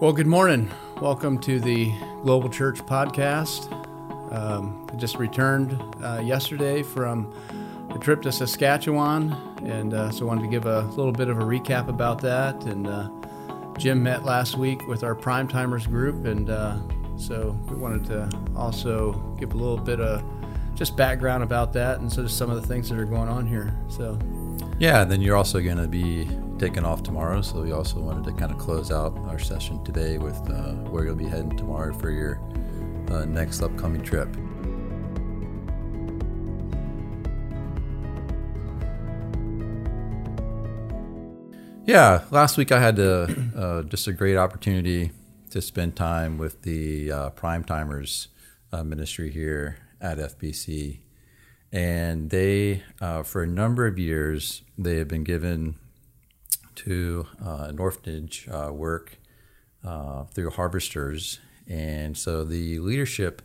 Well, good morning. Welcome to the Global Church Podcast. Um, I just returned uh, yesterday from a trip to Saskatchewan, and uh, so wanted to give a little bit of a recap about that. And uh, Jim met last week with our Prime Timers group, and uh, so we wanted to also give a little bit of just background about that, and so just some of the things that are going on here. So, yeah, then you're also going to be taking off tomorrow, so we also wanted to kind of close out our session today with uh, where you'll be heading tomorrow for your uh, next upcoming trip. Yeah, last week I had a, uh, just a great opportunity to spend time with the uh, Prime Timers uh, ministry here at FBC. And they, uh, for a number of years, they have been given to uh, an orphanage uh, work uh, through Harvesters. And so the leadership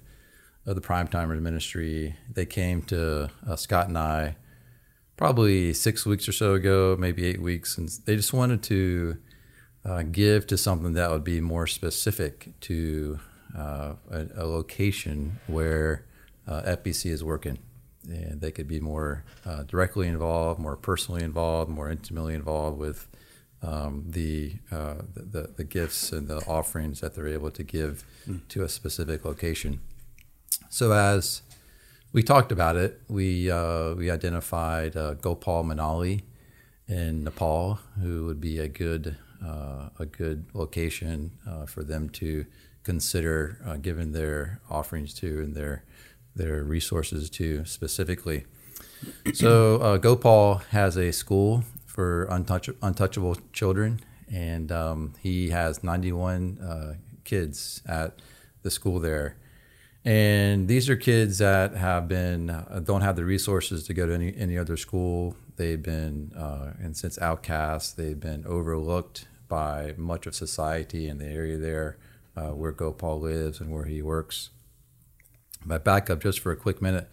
of the Prime Timers Ministry, they came to uh, Scott and I probably six weeks or so ago, maybe eight weeks, and they just wanted to uh, give to something that would be more specific to uh, a, a, location where FBC is working and they could be more uh, directly involved, more personally involved, more intimately involved with um, the, uh, the, the gifts and the offerings that they're able to give mm. to a specific location. So as we talked about it, we uh, we identified uh, Gopal Mainali in Nepal, who would be a good uh, a good location uh, for them to consider uh, giving their offerings to and their their resources to specifically. So uh, Gopal has a school for untouch- untouchable children, and um, he has 91 uh, kids at the school there. And these are kids that have been uh, don't have the resources to go to any, any other school. They've been uh, and since outcasts, they've been overlooked by much of society in the area there uh, where Gopal lives and where he works. My back up just for a quick minute.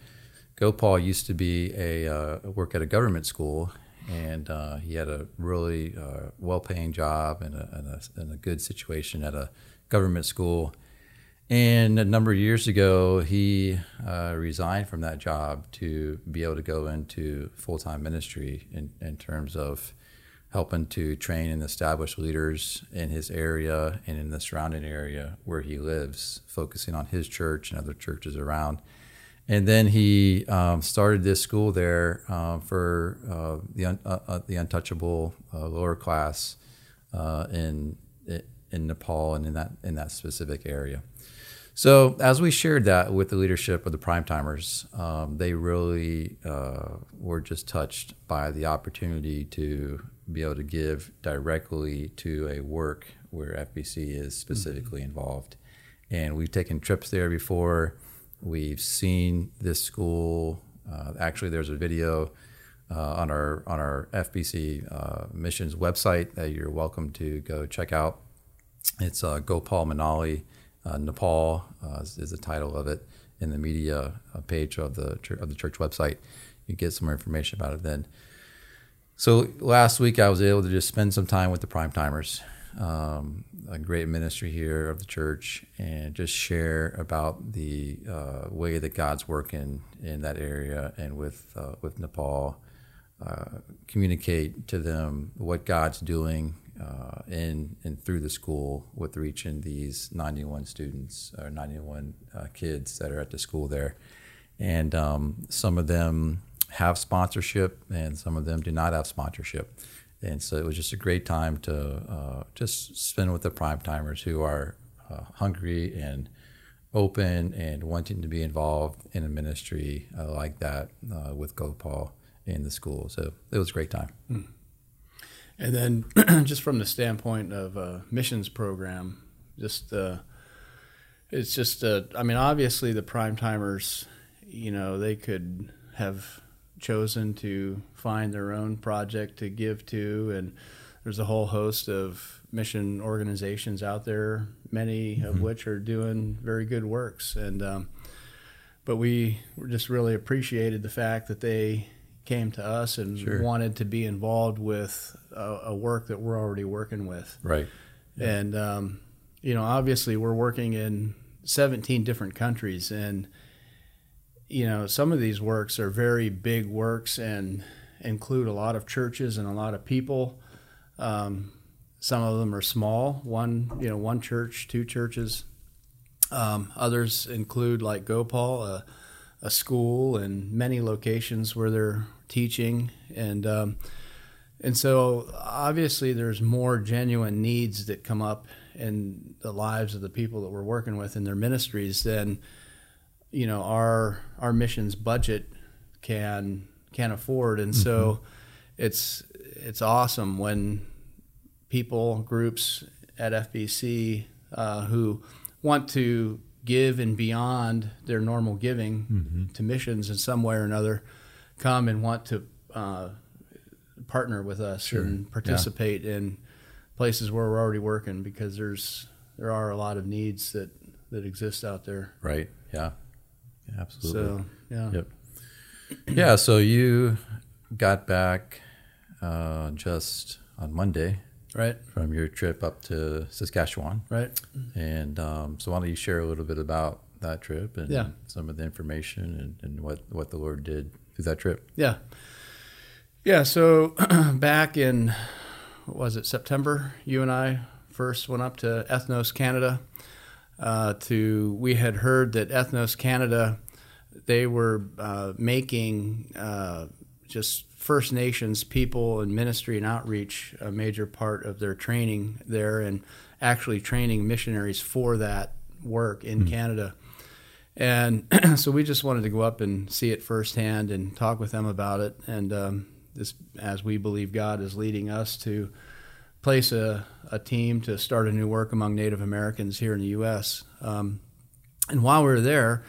Gopal used to be a uh, work at a government school, and uh, he had a really uh, well-paying job and a, and, a, and a, good situation at a government school. And a number of years ago, he uh, resigned from that job to be able to go into full-time ministry in, in terms of helping to train and establish leaders in his area and in the surrounding area where he lives, focusing on his church and other churches around. And then he um, started this school there uh, for uh, the un- uh, uh the untouchable uh, lower class uh, in in Nepal and in that in that specific area. So as we shared that with the leadership of the prime timers, um, they really were just touched by the opportunity to be able to give directly to a work where FBC is specifically mm-hmm. involved. And we've taken trips there before We've seen this school. Uh, actually, there's a video uh, on our on our FBC uh, missions website that you're welcome to go check out. It's uh, Gopal Mainali, uh, Nepal uh, is, is, the title of it in the media page of the of the church website. You get some more information about it then. So last week I was able to just spend some time with the prime timers um, a great ministry here of the church and just share about the uh, way that God's working in that area and with uh, with Nepal. Uh, communicate to them what God's doing uh, in and through the school with reaching these 91 students or 91 uh, kids that are at the school there, and um, some of them have sponsorship and some of them do not have sponsorship and so it was just a great time to uh, just spend with the prime timers who are uh, hungry and open and wanting to be involved in a ministry uh, like that uh, with Gopal in the school. So it was a great time. Mm. And then, just from the standpoint of a missions program, just uh, it's just uh, I mean, obviously the prime timers, you know, they could have chosen to find their own project to give to, and there's a whole host of mission organizations out there, many mm-hmm. of which are doing very good works. And um, but we just really appreciated the fact that they came to us and sure. wanted to be involved with a, a, work that we're already working with. Right. Yeah. And um, you know, obviously we're working in 17 different countries, and you know, some of these works are very big works and include a lot of churches and a lot of people. Um, some of them are small, one you know, one church, two churches. Um, others include like Gopal, a, a, school, and many locations where they're teaching, and um, and so obviously there's more genuine needs that come up in the lives of the people that we're working with in their ministries than you know our our missions budget can can afford and mm-hmm. so it's it's awesome when people groups at FBC uh, who want to give and beyond their normal giving mm-hmm. to missions in some way or another come and want to uh, partner with us sure. and participate yeah. in places where we're already working because there's there are a lot of needs that that exist out there. Right. Yeah. Absolutely. So yeah. Yep. Yeah. So you got back uh, just on Monday. Right. From your trip up to Saskatchewan. Right. And um, so why don't you share a little bit about that trip and yeah. some of the information and, and what, what the Lord did through that trip? Yeah. Yeah. So back in was it September? You and I first went up to Ethnos Canada. Uh, to we had heard that Ethnos Canada they were uh, making uh, just First Nations people and ministry and outreach a major part of their training there, and actually training missionaries for that work in mm-hmm. Canada. And so we just wanted to go up and see it firsthand and talk with them about it. And um, this, as we believe God is leading us to place a, a team to start a new work among Native Americans here in the U.S. Um, and while we were there,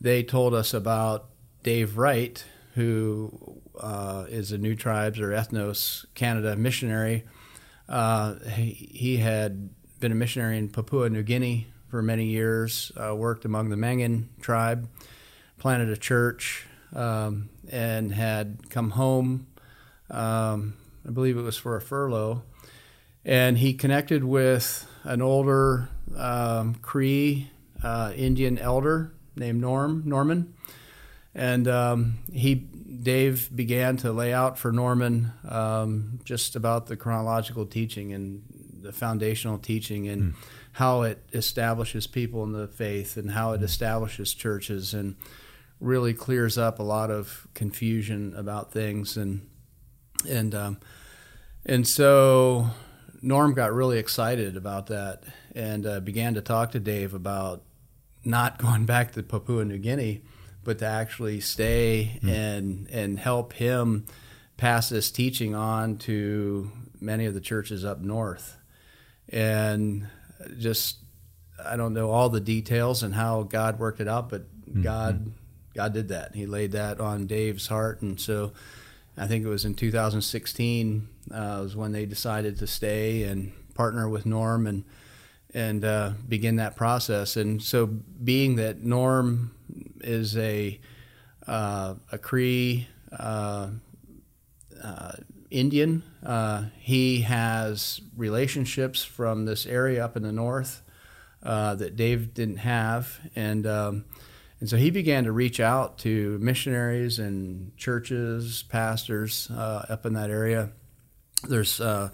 they told us about Dave Wright, who uh, is a New Tribes or Ethnos Canada missionary. Uh, he, he, had been a missionary in Papua New Guinea for many years, uh, worked among the Mangan tribe, planted a church, um, and had come home. Um, I believe it was for a furlough, and he connected with an older um, Cree uh, Indian elder named Norm Norman, and um, he Dave began to lay out for Norman um, just about the chronological teaching and the foundational teaching and mm. how it establishes people in the faith and how it establishes churches and really clears up a lot of confusion about things and and um, and so Norm got really excited about that and uh, began to talk to Dave about not going back to Papua New Guinea, but to actually stay mm. and and help him pass this teaching on to many of the churches up north. And just I don't know all the details and how God worked it out, but mm-hmm. God God did that. He laid that on Dave's heart, and so I think it was in 2016 uh, was when they decided to stay and partner with Norm and and uh, begin that process. And so, being that Norm is a uh, a Cree uh, uh, Indian, uh, he has relationships from this area up in the north that Dave didn't have, and um, and so he began to reach out to missionaries and churches, pastors uh, up in that area. There's uh,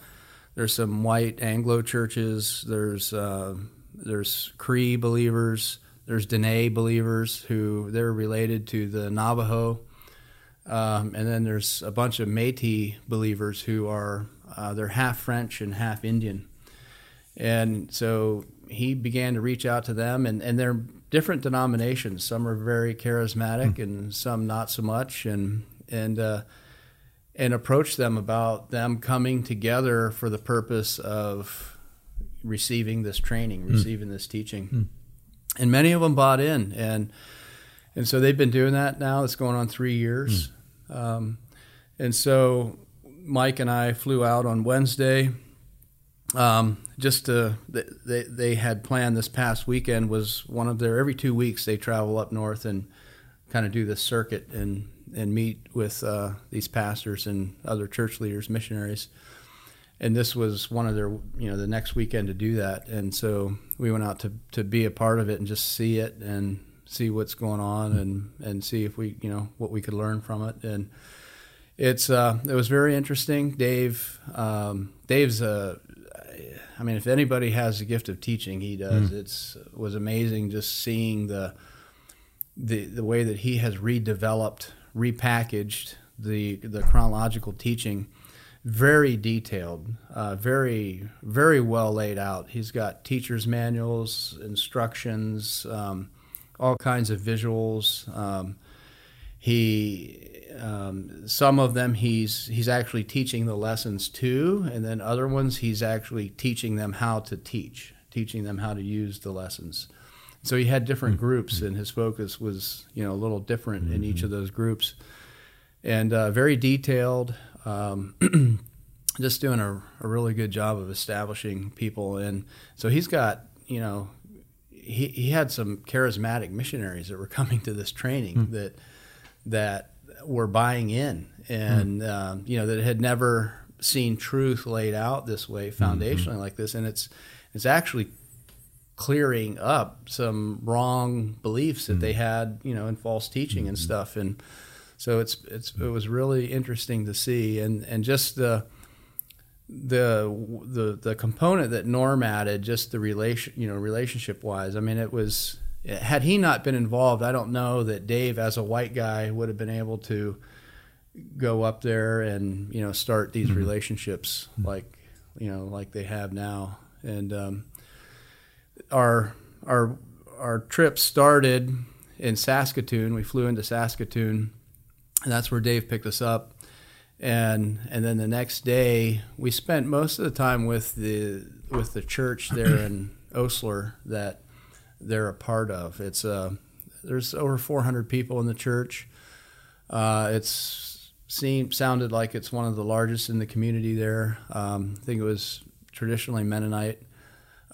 there's some white Anglo churches. There's uh, there's Cree believers. There's Dene believers who they're related to the Navajo, um, and then there's a bunch of Métis believers who are uh, they're half French and half Indian. And so he began to reach out to them, and, and they're different denominations. Some are very charismatic, mm. and some not so much, and and uh, and approach them about them coming together for the purpose of receiving this training, mm. receiving this teaching, mm. and many of them bought in, and and so they've been doing that now. It's going on three years, hmm. um, and so Mike and I flew out on Wednesday um, just to, they, they had planned this past weekend was one of their every two weeks they travel up north and kind of do this circuit and and meet with uh, these pastors and other church leaders missionaries. And this was one of their you know the next weekend to do that, and so we went out to to be a part of it and just see it and see what's going on and and see if we you know what we could learn from it. And it's uh, it was very interesting. Dave um, Dave's a I mean, if anybody has the gift of teaching, he does. Mm. It's it was amazing just seeing the the the way that he has redeveloped, repackaged the the chronological teaching. Very detailed, uh, very very well laid out. He's got teachers' manuals, instructions, um, all kinds of visuals. Um, he um, some of them he's he's actually teaching the lessons to, and then other ones he's actually teaching them how to teach, teaching them how to use the lessons. So he had different mm-hmm. groups, and his focus was you know a little different mm-hmm. in each of mm-hmm. those groups, and uh, very detailed. Um, just doing a, a really good job of establishing people, and so he's got you know he, he had some charismatic missionaries that were coming to this training mm-hmm. that that were buying in, and mm. um, you know that had never seen truth laid out this way, mm-hmm. foundationally mm-hmm. like this, and it's it's actually clearing up some wrong beliefs that mm. they had, you know, in false teaching mm-hmm. and stuff, and so it's it's it was really interesting to see, and and just the the the the component that Norm added, just the relation, you know, relationship wise. I mean, it was had he not been involved, I don't know that Dave, as a white guy, would have been able to go up there and you know start these mm-hmm. relationships mm-hmm. like you know like they have now. And um, our our our trip started in Saskatoon. We flew into Saskatoon, and that's where Dave picked us up. And and then the next day, we spent most of the time with the with the church there in Osler that they're a part of. It's uh, there's over 400 people in the church. Uh, it's seemed sounded like it's one of the largest in the community there. Um, I think it was traditionally Mennonite,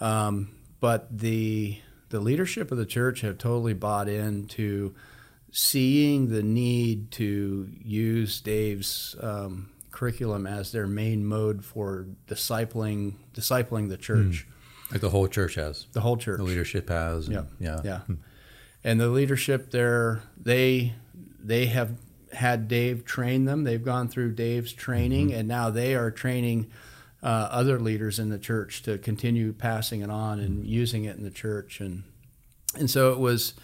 um, but the the leadership of the church have totally bought into seeing the need to use Dave's um, curriculum as their main mode for discipling discipling the church. Mm. Like the whole church has. The whole church. The leadership has. And, yeah. Yeah. Yeah. And the leadership there, they they have had Dave train them. They've gone through Dave's training, mm-hmm. and now they are training uh, other leaders in the church to continue passing it on and using it in the church. And and so it was.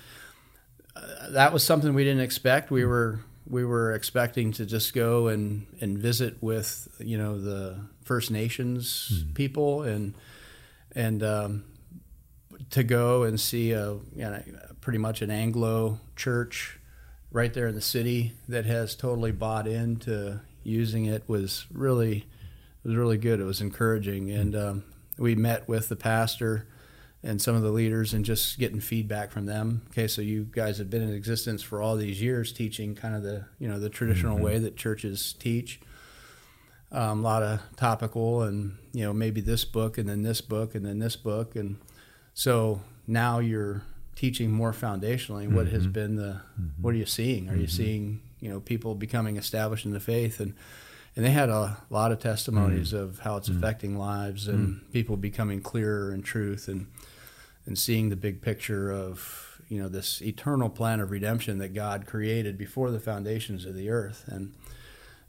Uh, that was something we didn't expect. We were we were expecting to just go and, and visit with you know the First Nations mm-hmm. people and and um, to go and see a you know, pretty much an Anglo church right there in the city that has totally bought into using it was really was really good. It was encouraging, and um, we met with the pastor and some of the leaders and just getting feedback from them. Okay, so you guys have been in existence for all these years, teaching kind of the you know the traditional mm-hmm. way that churches teach um, a lot of topical and you know maybe this book and then this book and then this book and so now you're teaching more foundationally what mm-hmm. has been the mm-hmm. what are you seeing are mm-hmm. you seeing you know people becoming established in the faith and and they had a lot of testimonies mm. of how it's mm. affecting lives and mm. people becoming clearer in truth and and seeing the big picture of you know this eternal plan of redemption that God created before the foundations of the earth and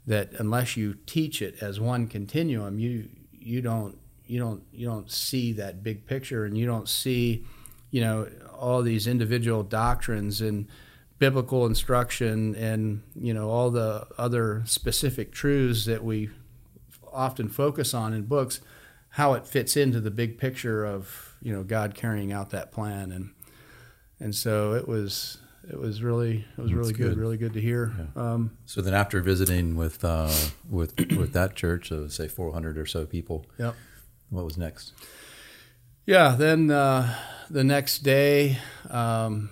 that unless you teach it as one continuum, you you don't you don't you don't see that big picture, and you don't see, you know, all these individual doctrines and biblical instruction, and you know all the other specific truths that we often focus on in books, how it fits into the big picture of you know God carrying out that plan, and and so it was it was really it was That's really good. good. really good to hear. Yeah. Um, so then, after visiting with uh, with with that church of say 400 or so people, yeah, what was next? Yeah, then uh, the next day, um,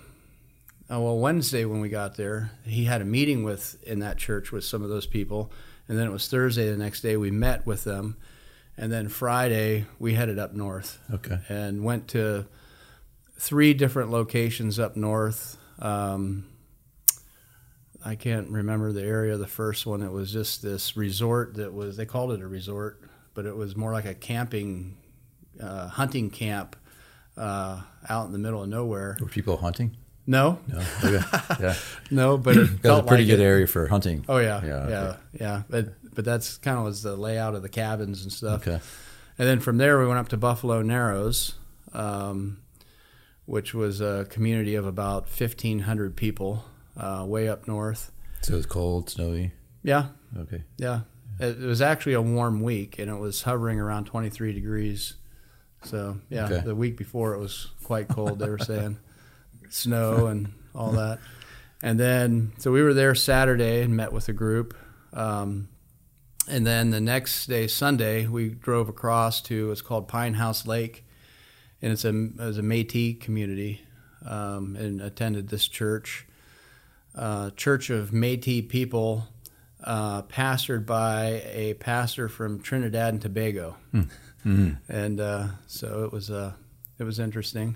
oh, well, Wednesday when we got there, he had a meeting with in that church with some of those people, and then it was Thursday the next day we met with them, and then Friday we headed up north. Okay, and went to three different locations up north. Um, I can't remember the area of the first one. It was just this resort that was, they called it a resort, but it was more like a camping, uh, hunting camp uh, out in the middle of nowhere. Were people hunting? No, No. Okay. Yeah. no, but it Got a pretty like good it. area for hunting. Oh yeah, Yeah, yeah, okay. yeah, But but that's kind of was the layout of the cabins and stuff. Okay. And then from there, we went up to Buffalo Narrows, um, which was a community of about 1,500 people, uh, way up north. So it's cold, snowy. Yeah, Okay. yeah. It, it was actually a warm week, and it was hovering around 23 degrees. So, yeah, Okay. the week before it was quite cold, they were saying. Snow and all that. And then, so we were there Saturday and met with a group. Um, and then the next day, Sunday, we drove across to what's called Pine House Lake, and it's a, it's a Métis community, um, and attended this church, uh, Church of Métis people, uh, pastored by a pastor from Trinidad and Tobago, and uh, so it was uh, it was interesting.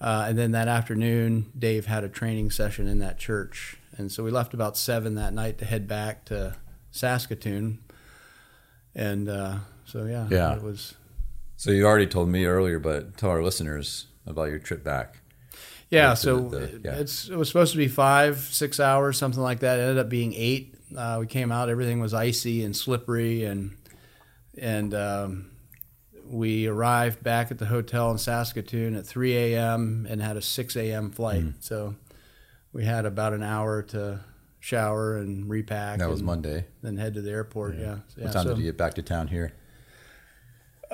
Uh, and then that afternoon, Dave had a training session in that church, and so we left about seven that night to head back to Saskatoon. And uh, so yeah, Yeah. it was So you already told me earlier, but tell our listeners about your trip back. yeah. So the- the- yeah. it's it was supposed to be five six hours, something like that. It ended up being eight. Uh, we came out, everything was icy and slippery, and and um, we arrived back at the hotel in Saskatoon at 3 a.m. and had a 6 a.m. flight. Mm. So we had about an hour to shower and repack. That was Monday. Then head to the airport. Yeah. What yeah. time so, did you get back to town here?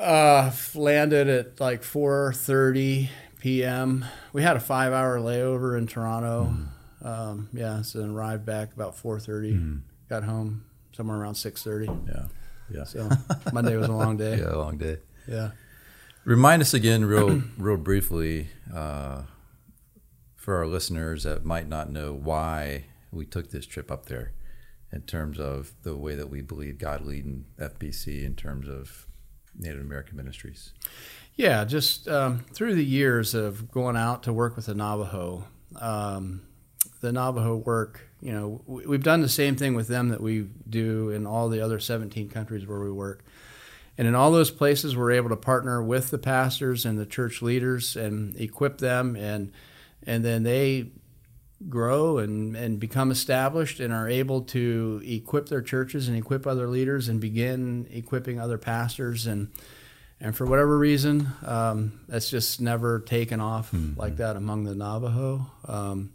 Uh, landed at like 4:30 p.m. We had a five-hour layover in Toronto. Um, yeah, so then arrived back about 4:30. Got home somewhere around 6:30. Yeah. Yeah. So Monday was a long day. Yeah, a long day. Yeah. Remind us again, real, real briefly, uh, for our listeners that might not know why we took this trip up there, in terms of the way that we believe God leading FBC in terms of Native American ministries. Yeah, just um, through the years of going out to work with the Navajo, um, the Navajo work, you know, we- we've done the same thing with them that we do in all the other 17 countries where we work. And in all those places, we're able to partner with the pastors and the church leaders and equip them, and and then they grow and, and become established and are able to equip their churches and equip other leaders and begin equipping other pastors and and for whatever reason, um, that's just never taken off like that among the Navajo. Um,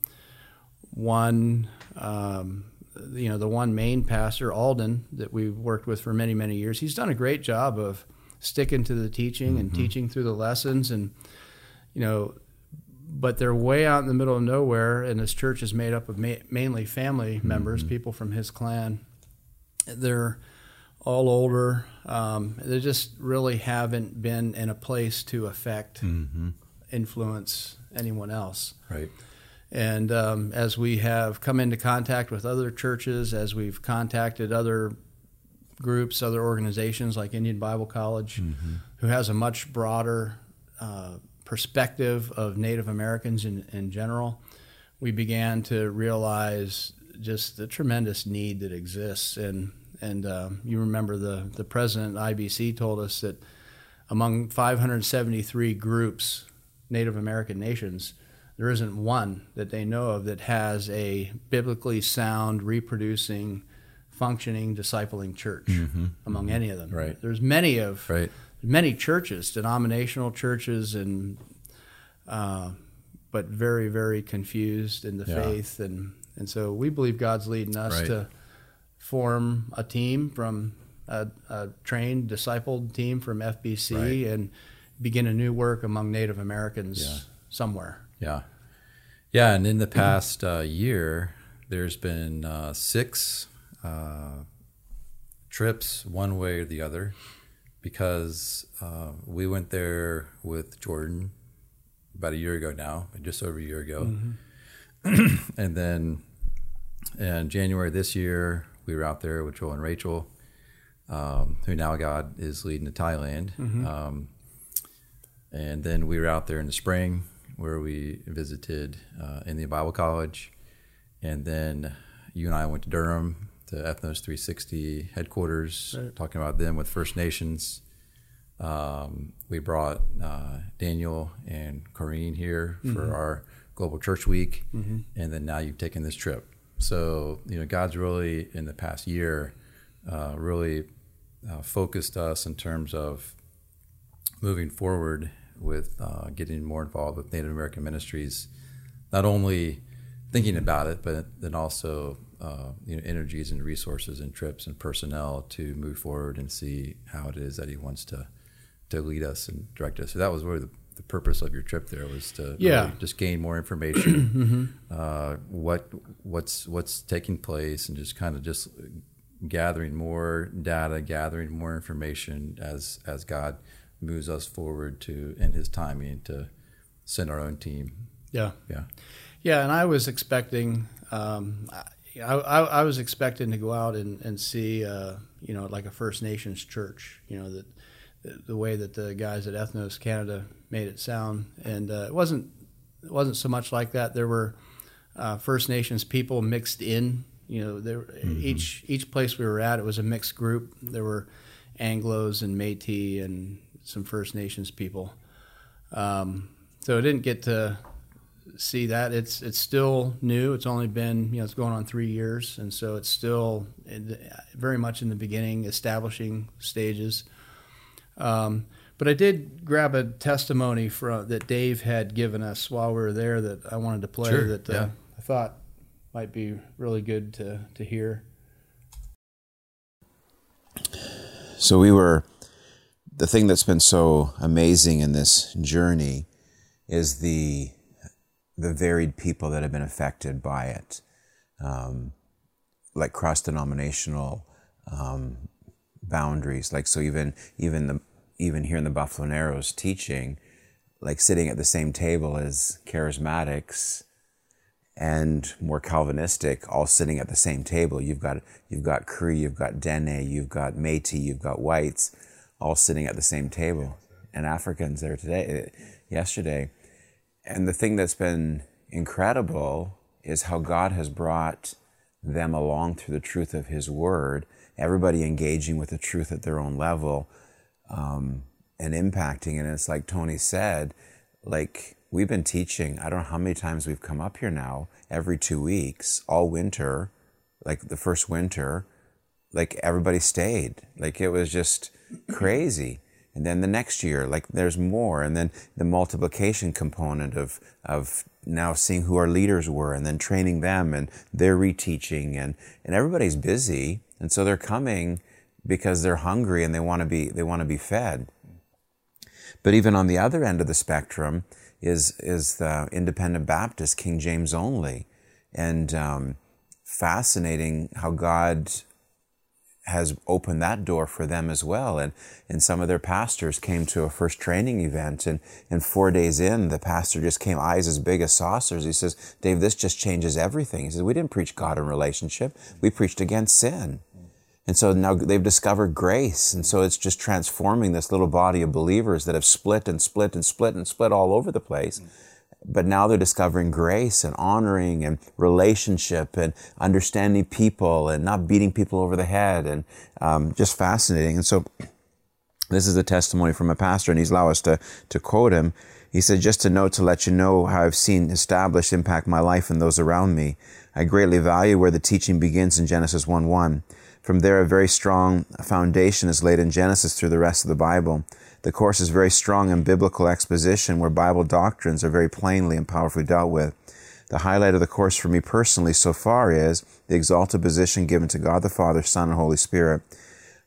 one, um, you know, the one main pastor, Alden, that we've worked with for many, many years, he's done a great job of sticking to the teaching and teaching through the lessons. And, you know, but they're way out in the middle of nowhere, and this church is made up of ma- mainly family members, people from his clan. They're all older. Um, they just really haven't been in a place to affect, Mm-hmm. influence anyone else. Right. And um, as we have come into contact with other churches, as we've contacted other groups, other organizations like Indian Bible College, who has a much broader uh, perspective of Native Americans in, in general, we began to realize just the tremendous need that exists. And and um, you remember the the president at IBC told us that among 573 groups, Native American nations, there isn't one that they know of that has a biblically sound, reproducing, functioning, discipling church among any of them. Right. There's many of Right. Many churches, denominational churches, and uh, but very, very confused in the Yeah. faith, and and so we believe God's leading us Right. to form a team from a, a trained, discipled team from FBC, Right. and begin a new work among Native Americans Yeah. somewhere. Yeah. Yeah. And in the past uh, year, there's been uh, six uh, trips, one way or the other, because uh, we went there with Jordan about a year ago now, just over a year ago. and then in January this year, we were out there with Joel and Rachel, um, who now God is leading to Thailand. Um, and then we were out there in the spring where we visited uh, Indian Bible College. And then you and I went to Durham to Ethnos 360 headquarters, Right. talking about them with First Nations. Um, we brought uh, Daniel and Corrine here for our Global Church Week, and then now you've taken this trip. So you know, God's really in the past year uh, really uh, focused us in terms of moving forward with uh, getting more involved with Native American ministries, not only thinking about it, but then also uh, you know energies and resources and trips and personnel to move forward and see how it is that He wants to to lead us and direct us. So that was really the, the purpose of your trip. There was to Yeah. really just gain more information, uh, what what's what's taking place, and just kind of just gathering more data, gathering more information as as God moves us forward to in His timing to send our own team. Yeah. Yeah. Yeah, and I was expecting, um, I, I, I was expecting to go out and, and see, uh, you know, like a First Nations church, you know, that the, the way that the guys at Ethnos Canada made it sound, and uh, it wasn't it wasn't so much like that. There were uh, First Nations people mixed in. You know, there each each place we were at, it was a mixed group. There were Anglo's and Métis and some First Nations people. Um, so I didn't get to see that. It's it's still new. It's only been you know it's going on three years, and so it's still very much in the beginning, establishing stages. Um, but I did grab a testimony from that Dave had given us while we were there that I wanted to play Sure, that uh, yeah. I thought might be really good to to hear. So we were, the thing that's been so amazing in this journey is the, the varied people that have been affected by it. Um, like cross denominational um, boundaries. Like, so even, even the, even here in the Buffalo Narrows teaching, like sitting at the same table as charismatics and more Calvinistic, all sitting at the same table. You've got you've got Cree, you've got Dene, you've got Métis, you've got whites, all sitting at the same table, and Africans there today, yesterday. And the thing that's been incredible is how God has brought them along through the truth of His Word. Everybody engaging with the truth at their own level, um, and impacting. And it's like Tony said, like we've been teaching. I don't know how many times we've come up here now, every two weeks, all winter, like the first winter, like everybody stayed. Like it was just crazy. And then the next year, like there's more. And then the multiplication component of, of now seeing who our leaders were and then training them and they're reteaching and, and everybody's busy. And so they're coming because they're hungry and they want to be, they want to be fed. But even on the other end of the spectrum is is the Independent Baptist, King James only, and um, fascinating how God has opened that door for them as well. And and some of their pastors came to a first training event, and and four days in, the pastor just came eyes as big as saucers. He says, "Dave, this just changes everything." He says, "We didn't preach God and relationship; we preached against sin." And so now they've discovered grace. And so it's just transforming this little body of believers that have split and split and split and split all over the place. But now they're discovering grace and honoring and relationship and understanding people and not beating people over the head and um, just fascinating. And so this is a testimony from a pastor, and he's allowed us to, to quote him. He said, Just to note to let you know how I've seen established impact my life and those around me. I greatly value where the teaching begins in Genesis 1 1. From there, a very strong foundation is laid in Genesis through the rest of the Bible. The course is very strong in biblical exposition where Bible doctrines are very plainly and powerfully dealt with. The highlight of the course for me personally so far is the exalted position given to God the Father, Son, and Holy Spirit.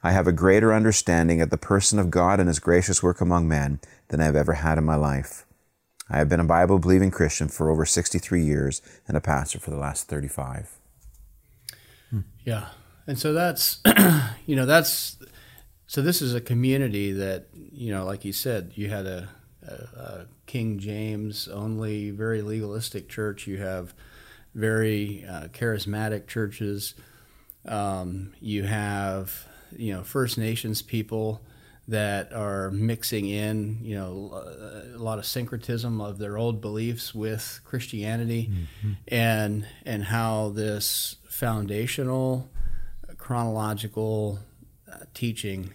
I have a greater understanding of the person of God and His gracious work among men than I have ever had in my life. I have been a Bible believing Christian for over 63 years and a pastor for the last 35. Hmm. Yeah, and so that's you know that's so this is a community that you know like you said you had a, a, a King James only very legalistic church. You have very uh, charismatic churches. Um, you have you know First Nations people that are mixing in you know a lot of syncretism of their old beliefs with Christianity and and how this foundational chronological uh, teaching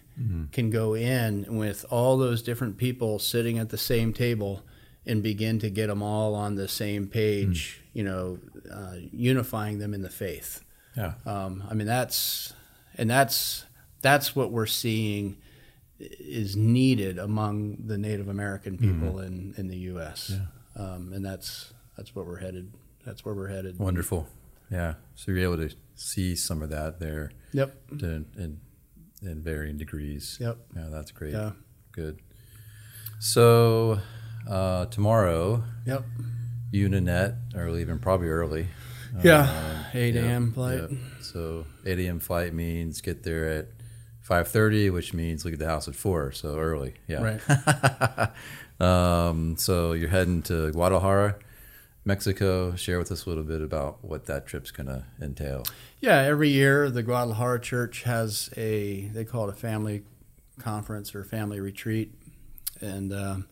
can go in with all those different people sitting at the same table and begin to get them all on the same page, you know, uh, unifying them in the faith. Yeah. Um, I mean, that's and that's that's what we're seeing is needed among the Native American people in, in the U.S. Yeah. Um, and that's that's where we're headed. That's where we're headed. Wonderful. Yeah. So you're able to see some of that there Yep. to, in, in varying degrees. Yep. Yeah, that's great. Yeah. Good. So uh, tomorrow, Yep. you and Annette are leaving probably early. Yeah. 8 Yep, a.m. flight. yep. So 8 a.m. flight means get there at 5:30, which means leave the house at four. So early. Yeah. Right. um, so you're heading to Guadalajara, Mexico. Share with us a little bit about what that trip's going to entail. Yeah, every year the Guadalajara Church has a they call it a family conference or family retreat, and um,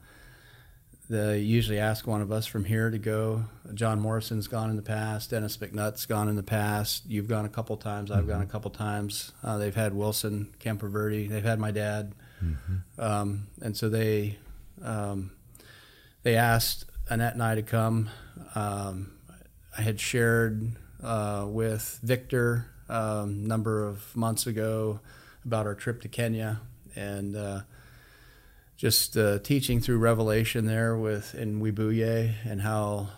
they usually ask one of us from here to go. John Morrison's gone in the past. Dennis McNutt's gone in the past. You've gone a couple times. I've gone a couple times. Uh, they've had Wilson Campoverde. They've had my dad, um, and so they um, they asked Annette and I to come. Um, I had shared uh, with Victor a um, number of months ago about our trip to Kenya and uh, just uh, teaching through Revelation there with in Webuye and how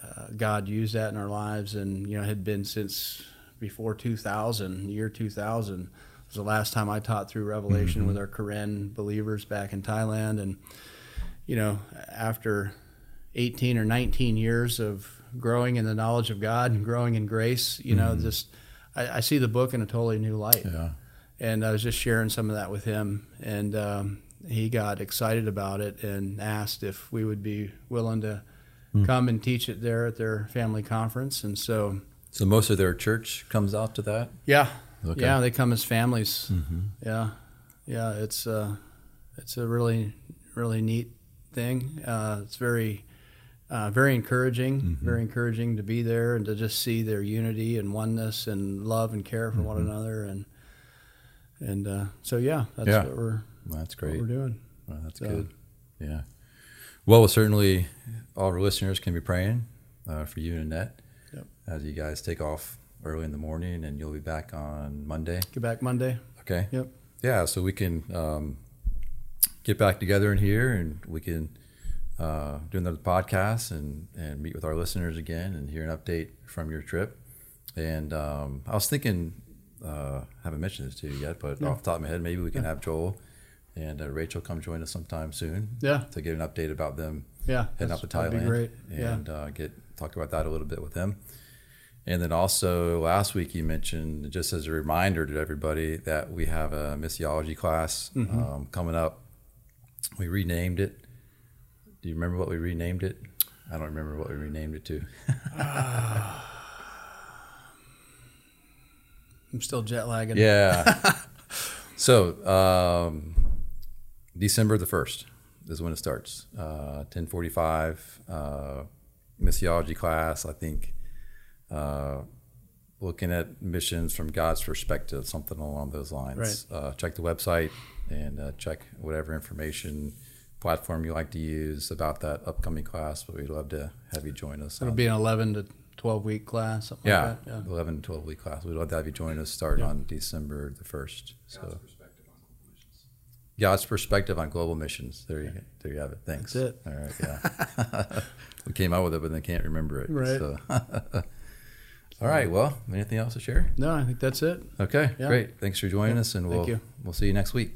uh, God used that in our lives. And you know had been since before 2000 year 2000 was the last time I taught through Revelation with our Karen believers back in Thailand. And you know after 18 or 19 years of growing in the knowledge of God and growing in grace, you know, just I, I, see the book in a totally new light. Yeah. And I was just sharing some of that with him, and um, he got excited about it and asked if we would be willing to come and teach it there at their family conference. And so, So most of their church comes out to that. yeah, Okay. yeah, they come as families. Yeah, yeah, it's uh, it's a really really neat thing. Uh, it's very uh, very encouraging, very encouraging to be there and to just see their unity and oneness and love and care for one another and and uh, so yeah, that's Yeah. what we're That's what great. we're doing. Well, that's So- good. Yeah. Well, certainly all our listeners can be praying uh, for you and Annette Yep. as you guys take off early in the morning and you'll be back on Monday. Get back Monday. Okay. Yep. Yeah. So we can um, get back together in here and we can uh, do another podcast and, and meet with our listeners again and hear an update from your trip. And um, I was thinking, uh, haven't mentioned this to you yet, but off the top of my head, maybe we can have Joel and uh, Rachel come join us sometime soon Yeah, to get an update about them yeah, heading up to Thailand be great. Yeah, and uh, get talk about that a little bit with them. And then also last week you mentioned just as a reminder to everybody that we have a missiology class Mm-hmm. um, coming up. We renamed it. Do you remember what we renamed it? I don't remember what we renamed it to. I'm still jet lagging. Yeah. so um, December the first is when it starts. Uh, Ten forty-five uh, missiology class. I think uh, looking at missions from God's perspective, something along those lines. Uh, check the website and uh, check whatever information platform you like to use about that upcoming class. But we'd love to have you join us. It'll on- be an 11 to 12 week class. Something yeah, like that. 11 to 12 week class. We'd love to have you join us starting on December the 1st. So, God's perspective on global missions. God's perspective on global missions. There you, there you have it. Thanks. That's it. All right. Yeah. we came out with it, but then can't remember it. Right. So. All right. Well, anything else to share? No, I think that's it. Okay. Yeah. Great. Thanks for joining Yeah, us, and we'll you. we'll see you next week.